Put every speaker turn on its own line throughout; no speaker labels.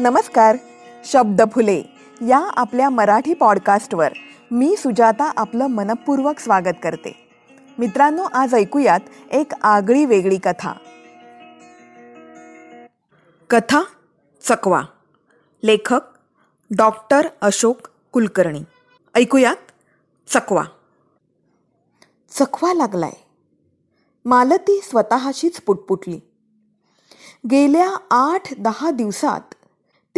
नमस्कार शब्द फुले या आपल्या मराठी पॉडकास्टवर मी सुजाता आपलं मनपूर्वक स्वागत करते. मित्रांनो आज ऐकूयात एक आगळी वेगळी कथा. कथा चकवा. लेखक डॉक्टर अशोक कुलकर्णी. ऐकूयात चकवा. चकवा लागलाय. मालती स्वतःशीच पुटपुटली. गेल्या आठ दहा दिवसात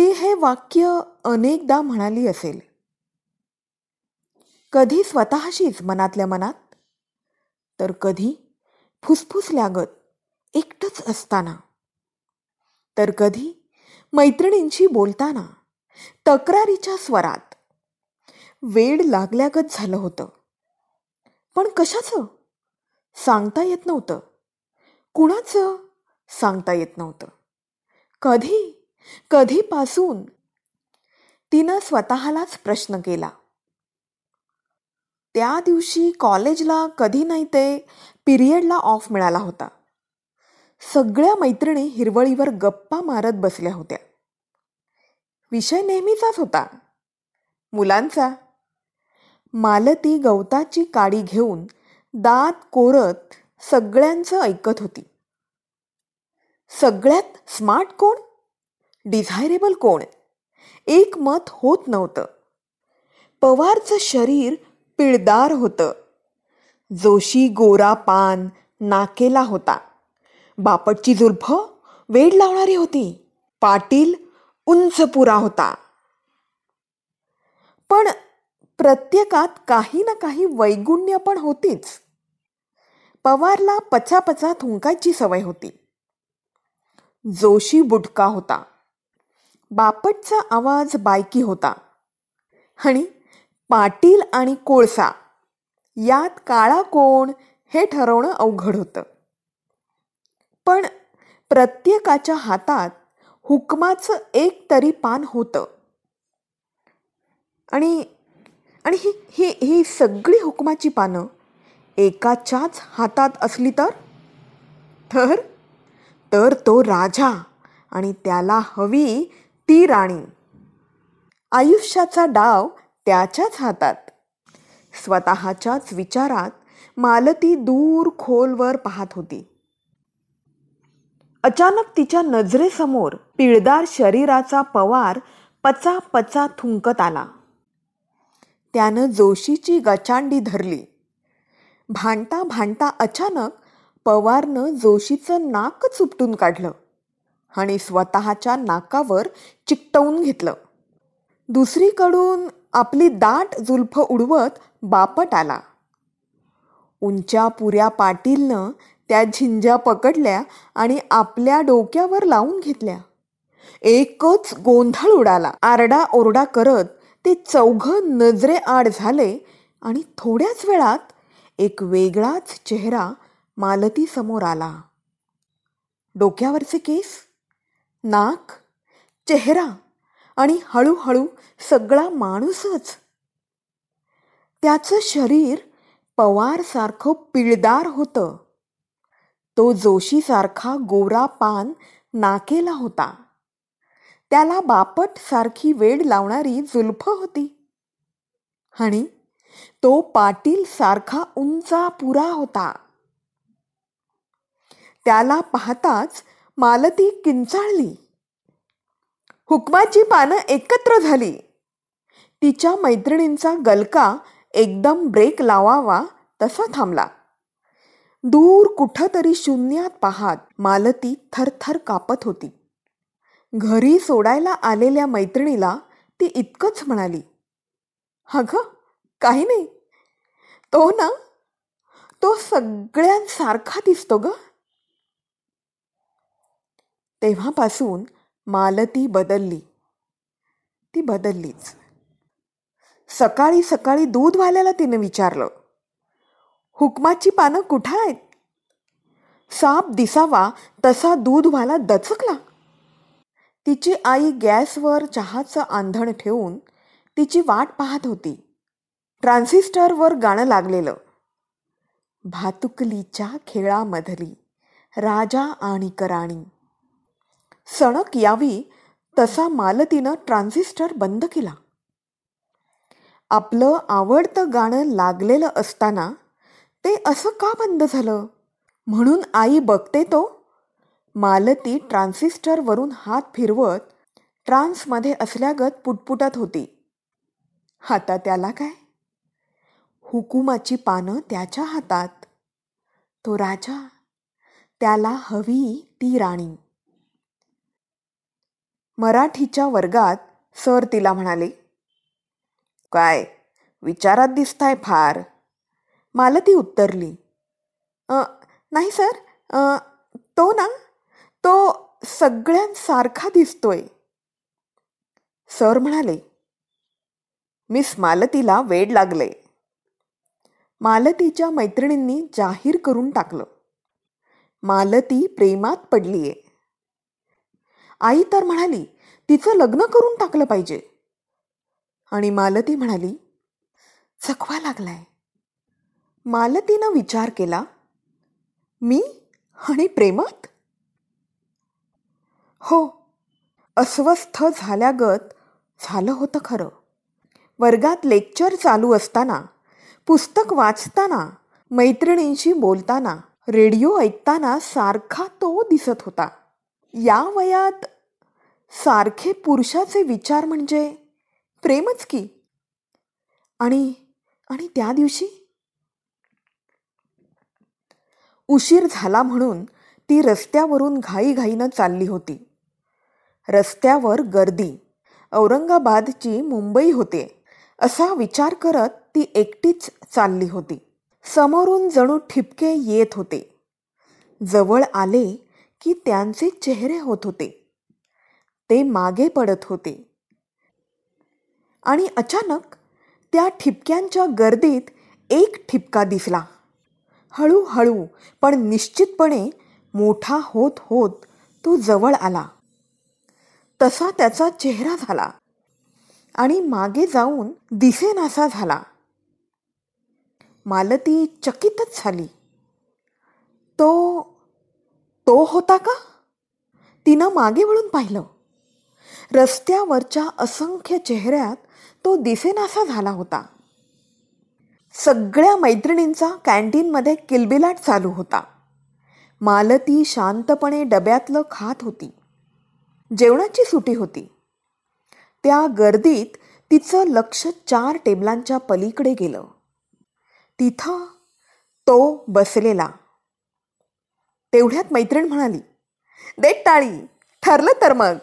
ती हे वाक्य अनेकदा म्हणाली असेल. कधी स्वतःशीच मनातल्या मनात तर कधी फुसफुसल्यागत एकटंच असताना. तर कधी मैत्रिणींशी बोलताना तक्रारीच्या स्वरात वेड लागल्यागत झालं होतं. पण कशाचं? सांगता येत नव्हतं. कुणाचं? सांगता येत नव्हतं. कधी कधीपासून? तिनं स्वतःलाच प्रश्न केला. त्या दिवशी कॉलेजला कधी नाही ते पिरियडला ऑफ मिळाला होता. सगळ्या मैत्रिणी हिरवळीवर गप्पा मारत बसल्या होत्या. विषय नेहमीचाच होता. मुलांचा. मालती गवताची काडी घेऊन दात कोरत सगळ्यांचं ऐकत होती. सगळ्यात स्मार्ट कोण? डिझायरेबल कोण? एक मत होत नव्हतं. पवारचं शरीर पिळदार होतं. जोशी गोरा पान नाकेला होता. बापटची जुल्फ वेड लावणारी होती. पाटील उंच पुरा होता. पण प्रत्येकात काही ना काही वैगुण्य पण होतीच. पवारला पचापचा थुंकायची सवय होती. जोशी बुटका होता. बापटचा आवाज बायकी होता. आणि पाटील आणि कोळसा यात काळा कोण हे ठरवणं अवघड होतं. पण प्रत्येकाच्या हातात हुकमाचं एक तरी पान होतं. आणि आणि ही ही ही सगळी हुकमाची पानं एकाच्याच हातात असली तर? तर? तर तो राजा आणि त्याला हवी ती राणी. आयुष्याचा डाव त्याच्याच हातात. स्वतःच्याच विचारात मालती दूर खोलवर पाहत होती. अचानक तिच्या नजरेसमोर पिळदार शरीराचा पवार पचा पचा थुंकत आला. त्यानं जोशीची गचांडी धरली. भांडता भांडता अचानक पवारनं जोशीचं नाकच उपटून काढलं. आणि स्वतःच्या नाकावर चिकटवून घेतलं. दुसरीकडून आपली दाट जुल्फ उडवत बापट आला. उंच्या पुऱ्या पाटीलनं त्या झिंजा पकडल्या आणि आपल्या डोक्यावर लावून घेतल्या. एकच गोंधळ उडाला. आरडा ओरडा करत ते चौघं नजरेआड झाले आणि थोड्याच वेळात एक वेगळाच चेहरा मालतीसमोर आला. डोक्यावरचे केस? नाक चेहरा आणि हळूहळू सगळा माणूसच. त्याचं शरीर पवारसारखं पिळदार होतं. तो जोशीसारखा गोरा पान नाकेला होता. त्याला बापट सारखी वेड लावणारी जुल्फ होती. आणि तो पाटील सारखा उंचा पुरा होता. त्याला पाहताच मालती किंचाळली. हुकमाची पानं एकत्र झाली. तिच्या मैत्रिणींचा गलका एकदम ब्रेक लावावा तसा थांबला. दूर कुठंतरी शून्यात पाहात मालती थरथर कापत होती. घरी सोडायला आलेल्या मैत्रिणीला ती इतकंच म्हणाली अगं काही नाही. तो ना तो सगळ्यांसारखा दिसतो ग. तेव्हापासून मालती बदलली. ती बदललीच. सकाळी सकाळी दूधवाल्याला तिनं विचारलं हुकमाची पानं कुठं आहेत? साप दिसावा तसा दूधवाला दचकला. तिची आई गॅसवर चहाचं आंधण ठेवून तिची वाट पाहत होती. ट्रान्झिस्टरवर गाणं लागलेलं. भातुकलीच्या खेळामधली राजा आणि कराणी. सणक यावी तसा मालतीनं ट्रान्झिस्टर बंद केला. आपलं आवडतं गाणं लागलेलं असताना ते असं का बंद झालं? म्हणून आई बघते तो. मालती ट्रान्झिस्टरवरून हात फिरवत ट्रान्समध्ये असल्यागत पुटपुटत होती. आता त्याला काय? हुकुमाची पानं त्याच्या हातात. तो राजा. त्याला हवी ती राणी. मराठीच्या वर्गात सर तिला म्हणाले काय विचारात दिसताय फार. मालती उत्तरली नाही सर आ, तो ना तो सगळ्यांसारखा दिसतोय. सर म्हणाले मिस मालतीला वेड लागले. मालतीच्या मैत्रिणींनी जाहीर करून टाकलं मालती प्रेमात पडलीये. आई तर म्हणाली तिचं लग्न करून टाकलं पाहिजे. आणि मालती म्हणाली चकवा लागलाय. मालतीनं विचार केला मी आणि प्रेमात? हो अस्वस्थ झाल्यागत झालं होतं खरं. वर्गात लेक्चर चालू असताना पुस्तक वाचताना मैत्रिणींशी बोलताना रेडिओ ऐकताना सारखा तो दिसत होता. या वयात सारखे पुरुषाचे विचार म्हणजे प्रेमच की? आणि आणि त्या दिवशी? उशीर झाला म्हणून ती रस्त्यावरून घाईघाईनं चालली होती. रस्त्यावर गर्दी. औरंगाबादची मुंबई होते. असा विचार करत ती एकटीच चालली होती. समोरून जणू ठिपके येत होते. जवळ आले की त्यांचे चेहरे होत होते. ते मागे पडत होते. आणि अचानक त्या ठिपक्यांच्या गर्दीत एक ठिपका दिसला. हळूहळू पण निश्चितपणे मोठा होत होत तो जवळ आला. तसा त्याचा चेहरा झाला आणि मागे जाऊन दिसेनासा झाला. मालती चकितच झाली. तो तो होता का? तिनं मागे वळून पाहिलं. रस्त्यावरच्या असंख्य चेहऱ्यात तो दिसेनासा झाला होता. सगळ्या मैत्रिणींचा कॅन्टीनमध्ये किलबिलाट चालू होता. मालती शांतपणे डब्यातलं खात होती. जेवणाची सुटी होती. त्या गर्दीत तिचं लक्ष चार टेबलांच्या पलीकडे गेलं. तिथं तो बसलेला. तेवढ्यात मैत्रीण म्हणाली देत टाळी ठरलं तर मग.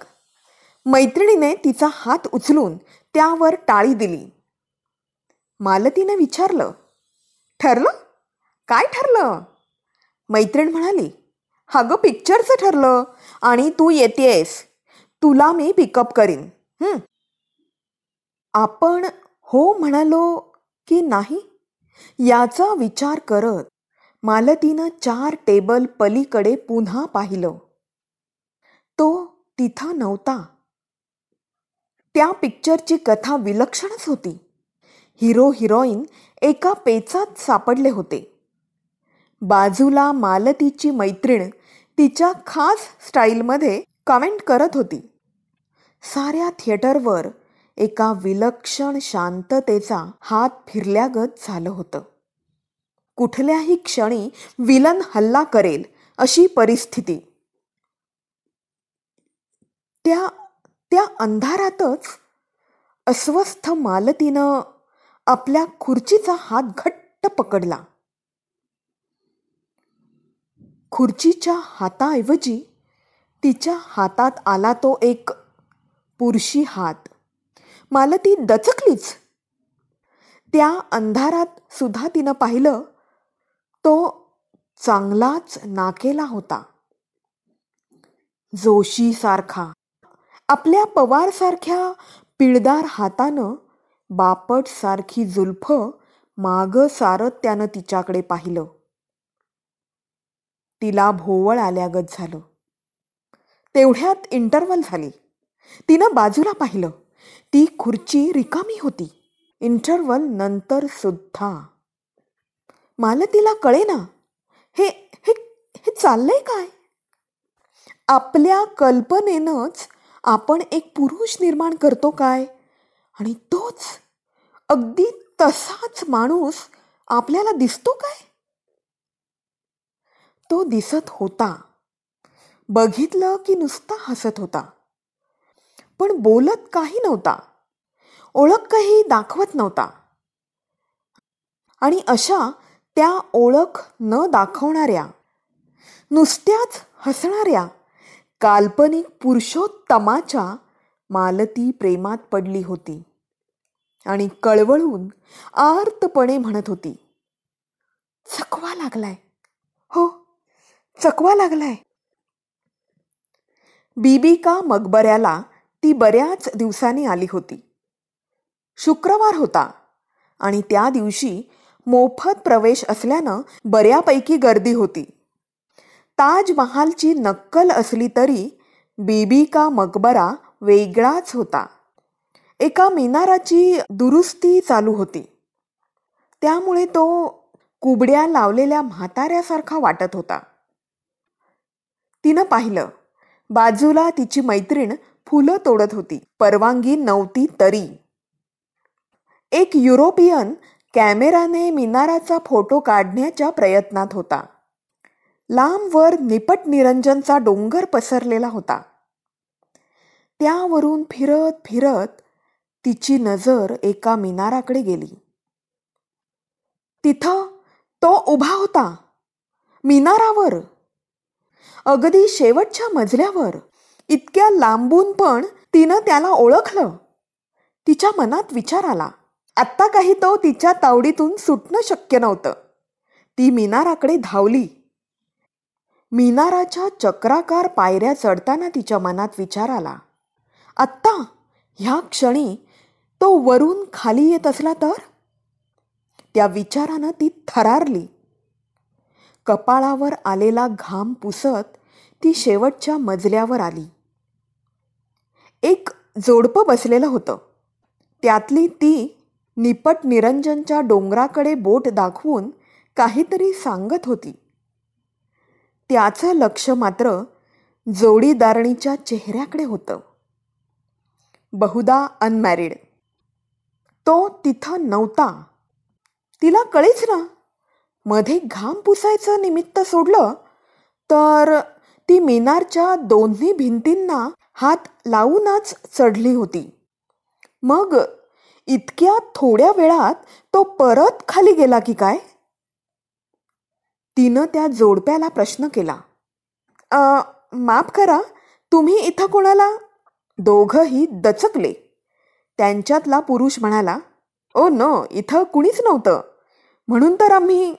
मैत्रिणीने तिचा हात उचलून त्यावर टाळी दिली. मालतीने विचारलं ठरलं? काय ठरलं? मैत्रीण म्हणाली अगं पिक्चरचं ठरलं आणि तू येतेस. तुला मी पिकअप करीन. आपण हो म्हणालो की नाही याचा विचार करत मालतीनं चार टेबल पलीकडे पुन्हा पाहिलं. तो तिथं नव्हता. त्या पिक्चरची कथा विलक्षणच होती. हिरो हिरोईन एका पेचात सापडले होते. बाजूला मालतीची मैत्रीण तिच्या खास स्टाईलमध्ये कमेंट करत होती. साऱ्या थिएटरवर एका विलक्षण शांततेचा हात फिरल्यागत झालं होतं. कुठल्याही क्षणी विलन हल्ला करेल अशी परिस्थिती. त्या त्या अंधारातच अस्वस्थ मालतीनं आपल्या खुर्चीचा हात घट्ट पकडला. खुर्चीच्या हाताऐवजी तिच्या हातात आला तो एक पुरुषी हात. मालती दचकलीच. त्या अंधारात सुद्धा तिनं पाहिलं तो चांगलाच नाकेला होता. जोशीसारखा आपल्या पवारसारख्या पिळदार हातानं बापट सारखी जुल्फ माग सारत त्यानं तिच्याकडे पाहिलं. तिला भोवळ आल्यागत झालं. तेवढ्यात इंटरवल झाली. तिनं बाजूला पाहिलं. ती खुर्ची रिकामी होती. इंटरवल नंतर सुद्धा मालतीला कळे ना हे हे हे चाललंय काय? आपल्या कल्पनेनंच आपण एक पुरुष निर्माण करतो काय? आणि तोच अगदी तसाच माणूस आपल्याला दिसतो काय? तो दिसत होता. बघितलं की नुसता हसत होता. पण बोलत काही नव्हता. ओळख काही दाखवत नव्हता. आणि अशा त्या ओळख न दाखवणाऱ्या नुसत्याच हसणाऱ्या काल्पनिक पुरुषोत्तमाच्या मालती प्रेमात पडली होती आणि कळवळून आर्तपणे म्हणत होती चकवा लागलाय. हो चकवा लागलाय. बीबिका मकबऱ्याला ती बऱ्याच दिवसांनी आली होती. शुक्रवार होता आणि त्या दिवशी मोफत प्रवेश असल्यानं बऱ्यापैकी गर्दी होती. ताजमहालची नक्कल असली तरी बीबिका मकबरा वेगळाच होता. एका मिनाराची दुरुस्ती चालू होती. त्यामुळे तो कुबड्या लावलेल्या म्हाताऱ्यासारखा वाटत होता. तिनं पाहिलं बाजूला तिची मैत्रीण फुलं तोडत होती. परवानगी नव्हती तरी. एक युरोपियन कॅमेराने मिनाराचा फोटो काढण्याच्या प्रयत्नात होता. लांबवर निपट निरंजनचा डोंगर पसरलेला होता. त्यावरून फिरत फिरत तिची नजर एका मिनाराकडे गेली. तिथं तो उभा होता मिनारावर. अगदी शेवटच्या मजल्यावर इतक्या लांबून पण तिनं त्याला ओळखलं. तिच्या मनात विचार आला. आत्ता काही तो तिच्या तावडीतून सुटणं शक्य नव्हतं. ती मिनाराकडे धावली. मिनाराच्या चक्राकार पायऱ्या चढताना तिच्या मनात विचार आला. आत्ता ह्या क्षणी तो वरून खाली येत असला तर? त्या विचारानं ती थरारली. कपाळावर आलेला घाम पुसत ती शेवटच्या मजल्यावर आली. एक जोडपं बसलेलं होतं. त्यातली ती निपट निरंजनच्या डोंगराकडे बोट दाखवून काहीतरी सांगत होती. त्याचं लक्ष मात्र जोडीदारणीच्या चेहऱ्याकडे होतं. बहुधा अनमॅरिड तो तिथं नव्हता. तिला कळेच ना मध्ये घाम पुसायचं निमित्त सोडलं तर ती मिनारच्या दोन्ही भिंतींना हात लावूनच चढली होती. मग इतक्या थोड्या वेळात तो परत खाली गेला की काय? तिनं त्या जोडप्याला प्रश्न केला. माफ करा तुम्ही इथं कोणाला? दोघंही दचकले. त्यांच्यातला पुरुष म्हणाला ओ न इथं कुणीच नव्हतं. म्हणून तर आम्ही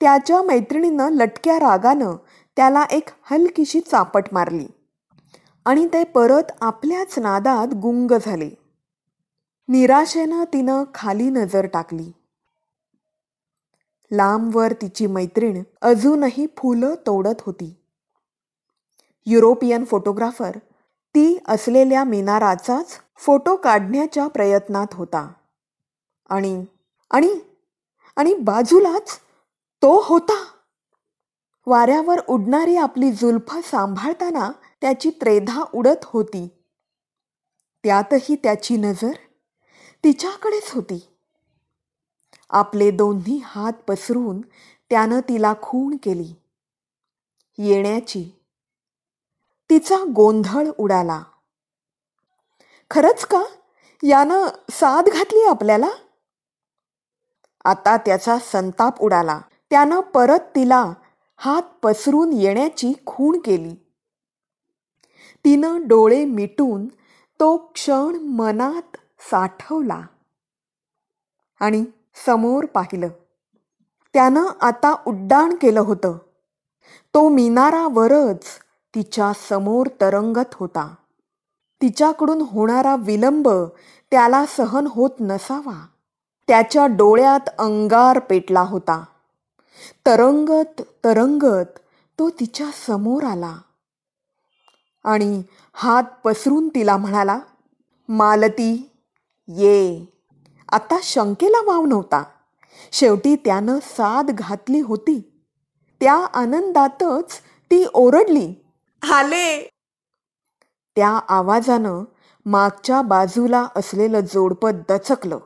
त्याच्या मैत्रिणीनं लटक्या रागानं त्याला एक हलकीशी चापट मारली आणि ते परत आपल्याच नादात गुंग झाले. निराशेनं तिनं खाली नजर टाकली. लांबवर तिची मैत्रीण अजूनही फुलं तोडत होती. युरोपियन फोटोग्राफर ती असलेल्या मिनाराचाच फोटो काढण्याच्या प्रयत्नात होता. आणि आणि आणि बाजूलाच तो होता. वाऱ्यावर उडणारी आपली जुल्फ सांभाळताना त्याची त्रेधा उडत होती. त्यातही त्याची नजर तिच्याकडेच होती. आपले दोन्ही हात पसरून त्यानं तिला खूण केली. येण्याची. तिचा गोंधळ उडाला. खरंच का? यानं साथ घातली आपल्याला? आता त्याचा संताप उडाला. त्यानं परत तिला हात पसरून येण्याची खूण केली. तिनं डोळे मिटून तो क्षण मनात साठवला. आणि समोर पाहिलं. त्यानं आता उड्डाण केलं होतं. तो मिनारावरच तिच्या समोर तरंगत होता. तिच्याकडून होणारा विलंब त्याला सहन होत नसावा. त्याच्या डोळ्यात अंगार पेटला होता. तरंगत तरंगत तो तिच्या समोर आला. आणि हात पसरून तिला म्हणाला मालती ये. आता शंकेला वाव नव्हता. शेवटी त्यानं साद घातली होती. त्या आनंदातच ती ओरडली. आले. त्या आवाजानं मागच्या बाजूला असलेलं जोडपं दचकलं.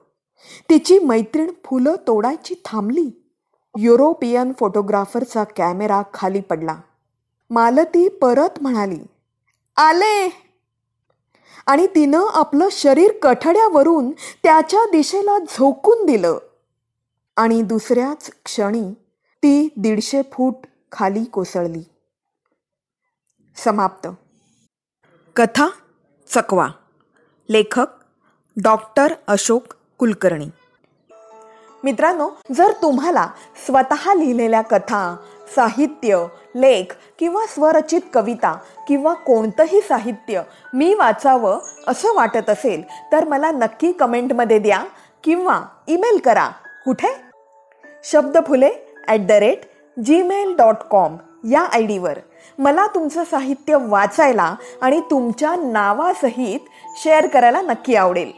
तिची मैत्रीण फुलं तोडायची थांबली. युरोपियन फोटोग्राफरचा कॅमेरा खाली पडला. मालती परत म्हणाली आले. आणि तिनं आपलं शरीर कठड्यावरून त्याच्या दिशेला झोकून दिलं. आणि दुसऱ्याच क्षणी ती दीडशे फूट खाली कोसळली. समाप्त. कथा चकवा. लेखक डॉक्टर अशोक कुलकर्णी. मित्रांनो जर तुम्हाला स्वतः लिहिलेल्या कथा साहित्य लेख किंवा स्वरचित कविता किंवा कोणतंही साहित्य मी वाचावं असं वाटत असेल तर मला नक्की कमेंटमध्ये द्या किंवा ईमेल करा. कुठे? Shabdphule at the rate Gmail dot com या आय डीवर मला तुमचं साहित्य वाचायला आणि तुमच्या नावासहित शेअर करायला नक्की आवडेल.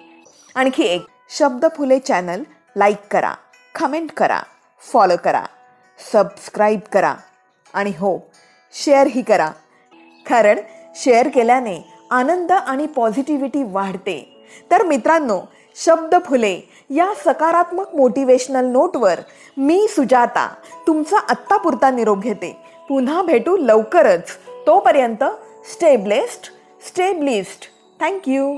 आणखी एक शब्दफुले चॅनल लाईक करा कमेंट करा फॉलो करा सबस्क्राईब करा. आणि हो शेअरही करा. कारण शेअर केल्याने आनंद आणि पॉझिटिव्हिटी वाढते. तर मित्रांनो शब्द फुले या सकारात्मक मोटिवेशनल नोटवर मी सुजाता तुमचा आत्तापुरता निरोप घेते. पुन्हा भेटू लवकरच. तोपर्यंत stay blessed stay blessed thank you